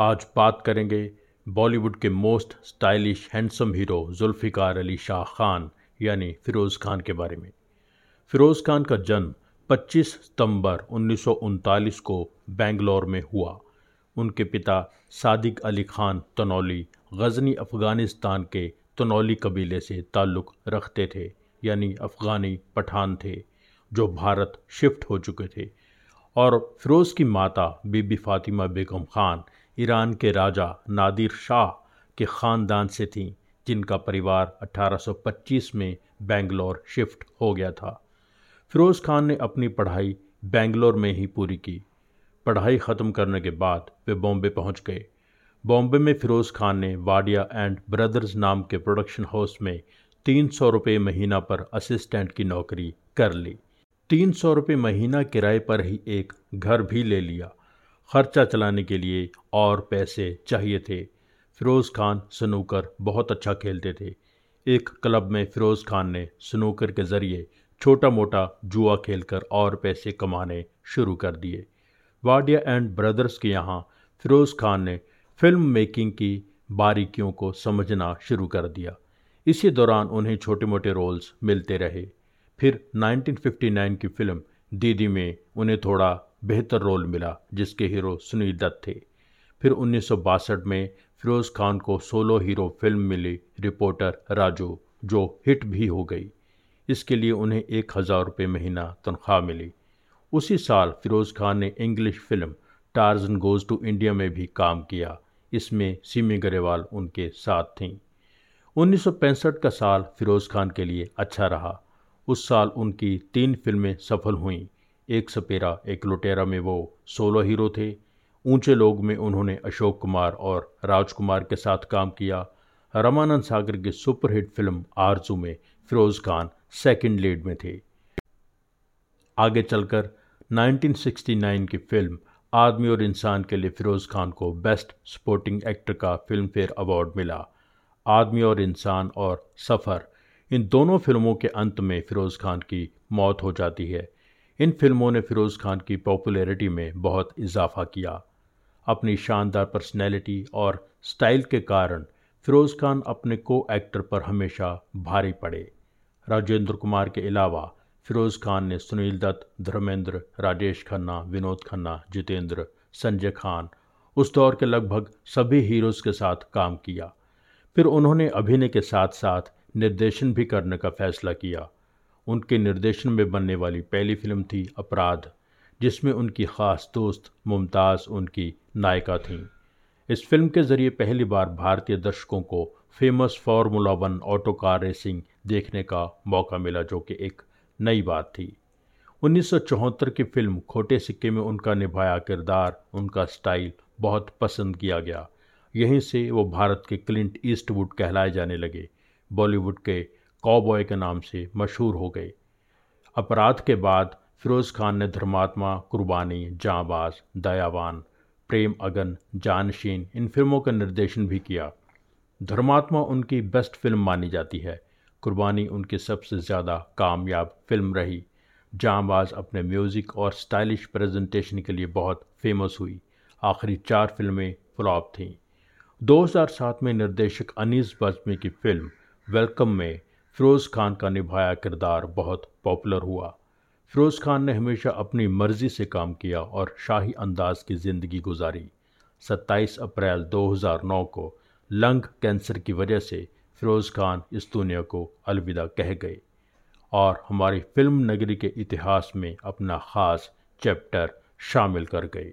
आज बात करेंगे बॉलीवुड के most stylish, handsome hero Zulfiqar Ali Shah Khan, यानी फ़िरोज़ खान के बारे में। फ़िरोज़ खान का जन्म 25 सितंबर उन्नीस सौ उनतालीस को बेंगलोर में हुआ। उनके पिता सादिक अली खान तनौली, गज़नी अफ़गानिस्तान के तनौली कबीले से ताल्लुक़ रखते थे, यानी अफ़गानी पठान थे, जो भारत शिफ्ट हो चुके थे। और फ़िरोज़ की माता बीबी फ़ातिमा बेगम ख़ान ईरान के राजा नादिर शाह के ख़ानदान से थीं, जिनका परिवार 1825 में बेंगलोर शिफ्ट हो गया था। फ़िरोज़ खान ने अपनी पढ़ाई बेंगलोर में ही पूरी की। पढ़ाई ख़त्म करने के बाद वे बॉम्बे पहुँच गए। बॉम्बे में फ़िरोज़ खान ने वाडिया एंड ब्रदर्स नाम के प्रोडक्शन हाउस में तीन सौ रुपये महीना पर असिस्टेंट की नौकरी कर ली। तीन सौ रुपये महीना किराए पर ही एक घर भी ले लिया। खर्चा चलाने के लिए और पैसे चाहिए थे। फ़िरोज़ खान स्नूकर बहुत अच्छा खेलते थे। एक क्लब में फ़िरोज़ खान ने स्नूकर के ज़रिए छोटा मोटा जुआ खेलकर और पैसे कमाने शुरू कर दिए। वाडिया एंड ब्रदर्स के यहाँ फ़िरोज़ खान ने फ़िल्म मेकिंग की बारीकियों को समझना शुरू कर दिया। इसी दौरान उन्हें छोटे मोटे रोल्स मिलते रहे। फिर 1959 की फ़िल्म दीदी में उन्हें थोड़ा बेहतर रोल मिला, जिसके हीरो सुनील दत्त थे। फिर उन्नीस सौ बासठ में फिरोज़ खान को सोलो हीरो फ़िल्म मिली रिपोर्टर राजू, जो हिट भी हो गई। इसके लिए उन्हें एक हज़ार रुपये महीना तनख्वाह मिली। उसी साल फिरोज़ खान ने English film Tarzan goes to India में भी काम किया। इसमें सीमी गरेवाल उनके साथ थीं। 1965 का साल फिरोज़ खान के लिए अच्छा रहा। उस साल उनकी तीन फ़िल्में सफल हुईं। एक सपेरा, एक लुटेरा में वो सोलो हीरो थे। ऊँचे लोग में उन्होंने अशोक कुमार और राजकुमार के साथ काम किया। रमानंद सागर की सुपरहिट फ़िल्म आरज़ू में फिरोज़ खान सेकंड लीड में थे। आगे चलकर 1969 की फ़िल्म आदमी और इंसान के लिए फ़िरोज़ खान को बेस्ट सपोर्टिंग एक्टर का फ़िल्म फेयर अवार्ड मिला। आदमी और इंसान और सफ़र, इन दोनों फ़िल्मों के अंत में फ़िरोज़ खान की मौत हो जाती है। इन फ़िल्मों ने फ़िरोज़ खान की पॉपुलैरिटी में बहुत इजाफा किया। अपनी शानदार पर्सनैलिटी और स्टाइल के कारण फ़िरोज़ खान अपने को एक्टर पर हमेशा भारी पड़े। राजेंद्र कुमार के अलावा फिरोज़ खान ने सुनील दत्त, धर्मेंद्र, राजेश खन्ना, विनोद खन्ना, जितेंद्र, संजय खान, उस दौर के लगभग सभी हीरोज़ के साथ काम किया। फिर उन्होंने अभिनय के साथ साथ निर्देशन भी करने का फैसला किया। उनके निर्देशन में बनने वाली पहली फ़िल्म थी अपराध, जिसमें उनकी ख़ास दोस्त मुमताज़ उनकी नायिका थीं। इस फ़िल्म के ज़रिए पहली बार भारतीय दर्शकों को famous Formula One auto car racing देखने का मौका मिला, जो कि एक नई बात थी। 1974 की फ़िल्म खोटे सिक्के में उनका निभाया किरदार, उनका स्टाइल बहुत पसंद किया गया। यहीं से वो भारत के क्लिंट ईस्टवुड कहलाए जाने लगे। बॉलीवुड के कॉबॉय के नाम से मशहूर हो गए अपराध के बाद फिरोज़ खान ने धर्मात्मा, कुर्बानी, जाँबाज, दयावान, प्रेम अगन, जानशीन, इन फ़िल्मों का निर्देशन भी किया। धर्मात्मा उनकी बेस्ट फ़िल्म मानी जाती है। कुर्बानी उनकी सबसे ज़्यादा कामयाब फ़िल्म रही। जाँबाज अपने म्यूज़िक और स्टाइलिश प्रेजेंटेशन के लिए बहुत फ़ेमस हुई। आखिरी चार फ़िल्में फ्लॉप थीं। 2007 में निर्देशक अनीस बज़मी की फ़िल्म वेलकम में फ़िरोज़ खान का निभाया किरदार बहुत पॉपुलर हुआ। फ़िरोज़ खान ने हमेशा अपनी मर्ज़ी से काम किया और शाही अंदाज की ज़िंदगी गुजारी। 27 अप्रैल 2009 को लंग कैंसर की वजह से फ़िरोज़ खान इस दुनिया को अलविदा कह गए और हमारी फ़िल्म नगरी के इतिहास में अपना ख़ास चैप्टर शामिल कर गए।